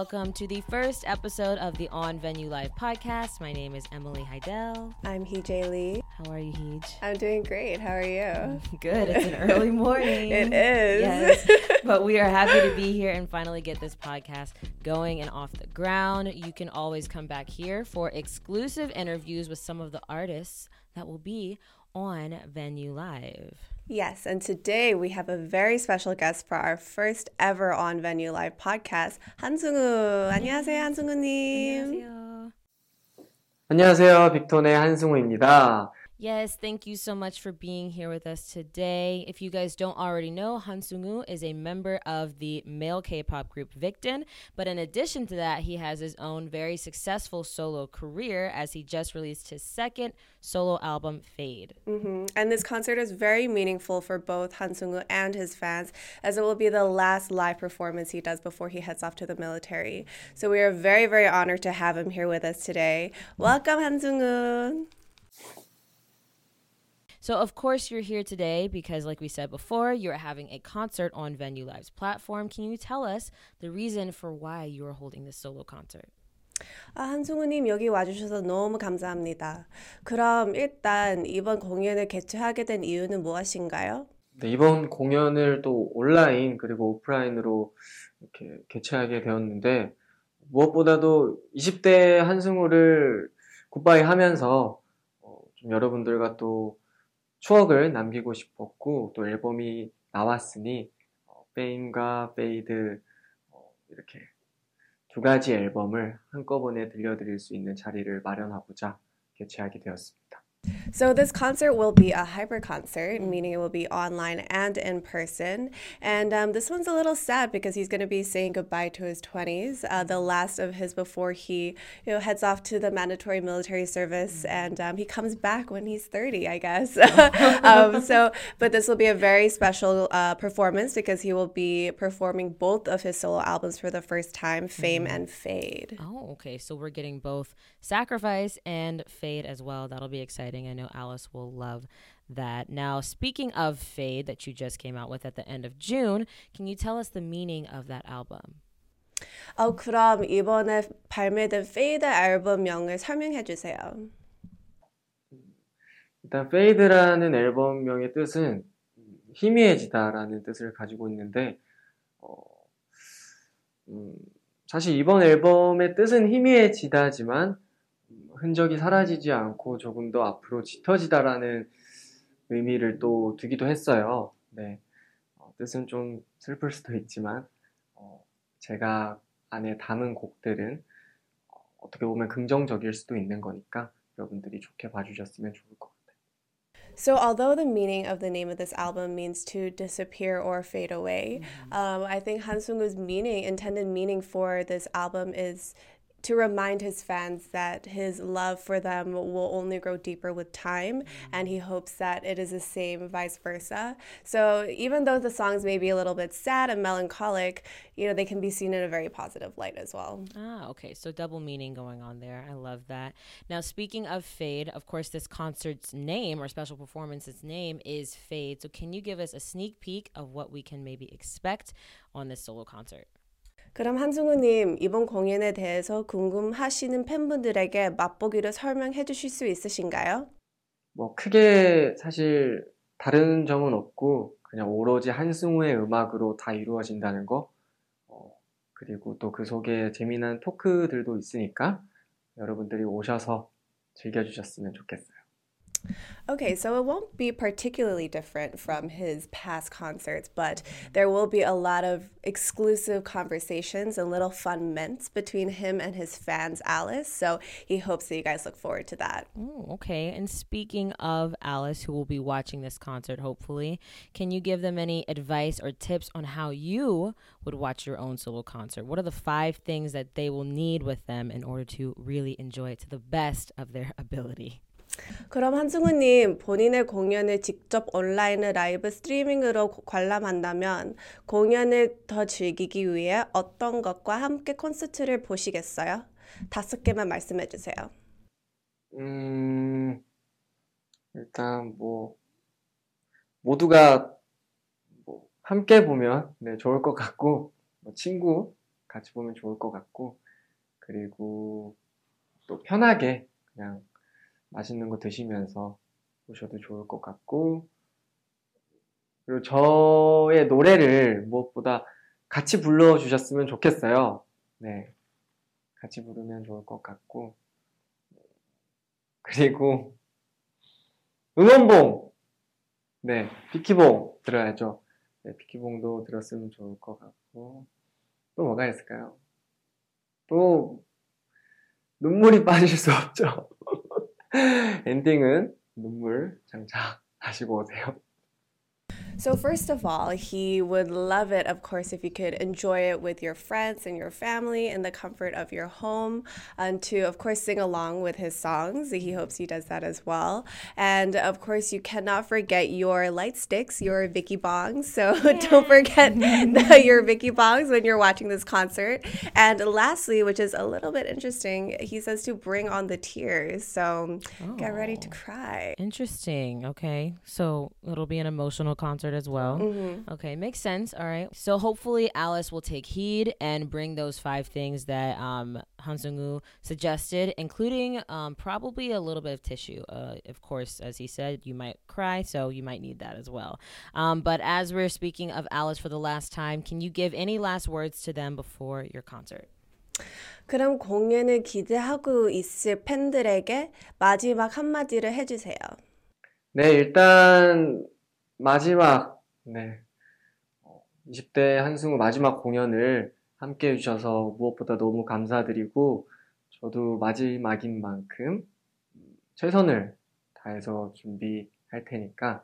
welcome to the first episode of the On Venue Live podcast. My name is Emily Heidel. I'm Hee Lee. How are you, Heej? I'm doing great. How are you? Good. It's an early morning. it is. Yes. but we are happy to be here and finally get this podcast going and off the ground. You can always come back here for exclusive interviews with some of the artists that will be on Venue Live. Yes, and today we have a very special guest for our first ever on Venue Live podcast, 한승우. 안녕하세요, 한승우님. 안녕하세요. 안녕하세요. 빅톤의 한승우입니다. Yes, thank you so much for being here with us today. If you guys don't already know, Han Sung-woo is a member of the male K-pop group Victon, but in addition to that, he has his own very successful solo career as he just released his second solo album, Fade. Mm-hmm. And this concert is very meaningful for both Han Sung-woo and his fans, as it will be the last live performance he does before he heads off to the military. So we are very, very honored to have him here with us today. Welcome, Han Sung-woo. So, of course, you're here today because, like we said before, you're having a concert on Venue Live's platform. Can you tell us the reason for why you are holding this solo concert? 아, 한승우님 여기 와주셔서 너무 감사합니다. 그럼 일단 이번 공연을 개최하게 된 이유는 무엇인가요? 네, 이번 공연을 또 온라인 그리고 오프라인으로 이렇게 개최하게 되었는데 무엇보다도 20대 한승우를 굿바이 하면서 어, 좀 여러분들과 또 추억을 남기고 싶었고 또 앨범이 나왔으니 어, 페임과 페이드 어, 이렇게 두 가지 앨범을 한꺼번에 들려드릴 수 있는 자리를 마련하고자 개최하게 되었습니다. So this concert will be a hybrid concert, meaning it will be online and in person. And um, this one's a little sad because he's going to be saying goodbye to his 20s, uh, the last of his before he you know heads off to the mandatory military service, and um, he comes back when he's 30, I guess. um, so, but this will be a very special uh, performance because he will be performing both of his solo albums for the first time, Fame and Fade. Oh, okay. So we're getting both Sacrifice and Fade as well. That'll be exciting. I know Alice will love that. Now, speaking of Fade that you just came out with at the end of June, can you tell us the meaning of that album? 어, 그럼 이번에 발매된 Fade 앨범명을 설명해 주세요. 일단 페이드라는 앨범명의 뜻은 희미해지다라는 뜻을 가지고 있는데 어, 음, 사실 이번 앨범의 뜻은 희미해지다지만 흔적이 사라지지 않고 조금 더 앞으로 짙어지다라는 의미를 또 두기도 했어요. 네, 어, 뜻은 좀 슬플 수도 있지만 어, 제가 안에 담은 곡들은 어, 떻게 보면 긍정적일 수도 있는 거니까 여러분들이 좋게 봐주셨으면 좋을 것 같아요. So, although the meaning of the name of this album means to disappear or fade away, mm-hmm. um, I think Han Sung-woo's meaning, intended meaning for this album is to remind his fans that his love for them will only grow deeper with time mm-hmm. and he hopes that it is the same vice versa. So even though the songs may be a little bit sad and melancholic you know they can be seen in a very positive light as well. Ah okay. So double meaning going on there. I love that. Now speaking of fade of course this concert's name or special performance's name is fade. So can you give us a sneak peek of what we can maybe expect on this solo concert 그럼 한승우님 이번 공연에 대해서 궁금하시는 팬분들에게 맛보기로 설명해 주실 수 있으신가요? 뭐 크게 사실 다른 점은 없고 그냥 오로지 한승우의 음악으로 다 이루어진다는 거 어, 그리고 또 그 속에 재미난 토크들도 있으니까 여러분들이 오셔서 즐겨주셨으면 좋겠어요. Okay, so it won't be particularly different from his past concerts, but there will be a lot of exclusive conversations and little fun mints between him and his fans, Alice. So he hopes that you guys look forward to that. Oh, okay. And speaking of Alice, who will be watching this concert, hopefully, can you give them any advice or tips on how you would watch your own solo concert? What are the five things that they will need with them in order to really enjoy it to the best of their ability? 그럼 한승우님 본인의 공연을 직접 온라인 라이브 스트리밍으로 관람한다면 공연을 더 즐기기 위해 어떤 것과 함께 콘서트를 보시겠어요? 다섯 개만 말씀해 주세요. 음, 일단 뭐 모두가 뭐 함께 보면 네, 좋을 것 같고 뭐 친구 같이 보면 좋을 것 같고 그리고 또 편하게 그냥 맛있는 거 드시면서 보셔도 좋을 것 같고 그리고 저의 노래를 무엇보다 같이 불러주셨으면 좋겠어요. 네. 같이 부르면 좋을 것 같고 그리고 응원봉 네 비키봉 들어야죠. 네, 비키봉도 들었으면 좋을 것 같고 또 뭐가 있을까요? 또 눈물이 빠질 수 없죠. 엔딩은 눈물 장착 하시고 오세요. So, first of all, he would love it, of course, if you could enjoy it with your friends and your family in the comfort of your home, and to, of course, sing along with his songs. He hopes he does that as well. And, of course, you cannot forget your light sticks, your Vicky Bongs. So, don't forget the, your Vicky Bongs when you're watching this concert. And lastly, which is a little bit interesting, he says to bring on the tears. So, get ready to oh. cry. Interesting. Okay. So it'll be an emotional concert sponsored as well. Mm-hmm. Okay, makes sense. All right. So hopefully Alice will take heed and bring those five things that um, Han Sung-woo suggested, including um, probably a little bit of tissue. Uh, of course, as he said, you might cry, so you might need that as well. Um, but as we're speaking of Alice for the last time, can you give any last words to them before your concert? 그럼 공연을 기대하고 있을 팬들에게 마지막 한마디를 해주세요. 네, 일단 마지막 네 20대 한승우 마지막 공연을 함께 해주셔서 무엇보다 너무 감사드리고 저도 마지막인 만큼 최선을 다해서 준비할 테니까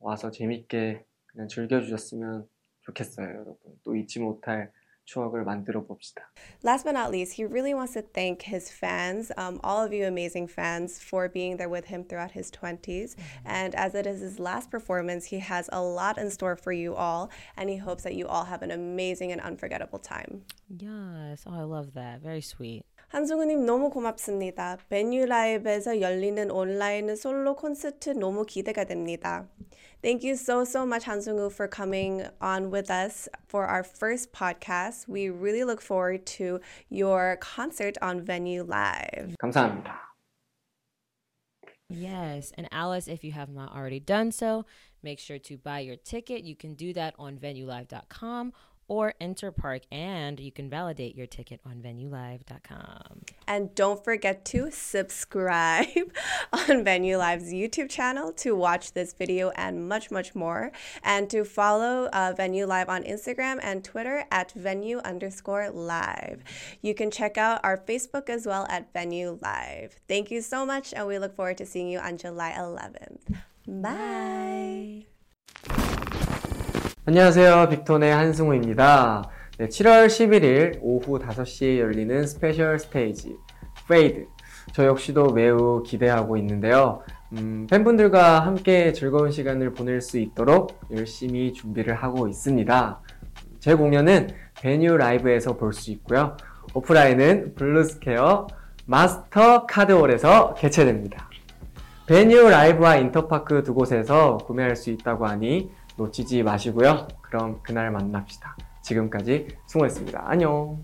와서 재밌게 그냥 즐겨주셨으면 좋겠어요, 여러분. 또 잊지 못할 추억을 만들어 봅시다. Last but not least, he really wants to thank his fans, um, all of you amazing fans, for being there with him throughout his 20s. And as it is his last performance, he has a lot in store for you all, and he hopes that you all have an amazing and unforgettable time. Yes. Oh, I love that. Very sweet. 한승우님 너무 고맙습니다. 베뉴 라이브에서 열리는 온라인 솔로 콘서트 너무 기대가 됩니다. Thank you so, so much, Han Sung-woo, for coming on with us for our first podcast. We really look forward to your concert on Venue Live. 감사합니다. Yes, and Alice, if you have not already done so, make sure to buy your ticket. You can do that on venuelive.com or Interpark, and you can validate your ticket on venuelive.com. And don't forget to subscribe on Venue Live's YouTube channel to watch this video and much, much more. And to follow uh, Venue Live on Instagram and Twitter at venue underscore live. You can check out our Facebook as well at Venue Live. Thank you so much, and we look forward to seeing you on July 11th. Bye. 안녕하세요. 빅톤의 한승우입니다. 네, 7월 11일 오후 5시에 열리는 스페셜 스테이지 페이드 저 역시도 매우 기대하고 있는데요. 음, 팬분들과 함께 즐거운 시간을 보낼 수 있도록 열심히 준비를 하고 있습니다. 제 공연은 베뉴 라이브에서 볼 수 있고요. 오프라인은 블루스케어 마스터 카드홀에서 개최됩니다. 베뉴 라이브와 인터파크 두 곳에서 구매할 수 있다고 하니 놓치지 마시고요. 그럼 그날 만납시다. 지금까지 승호였습니다. 안녕.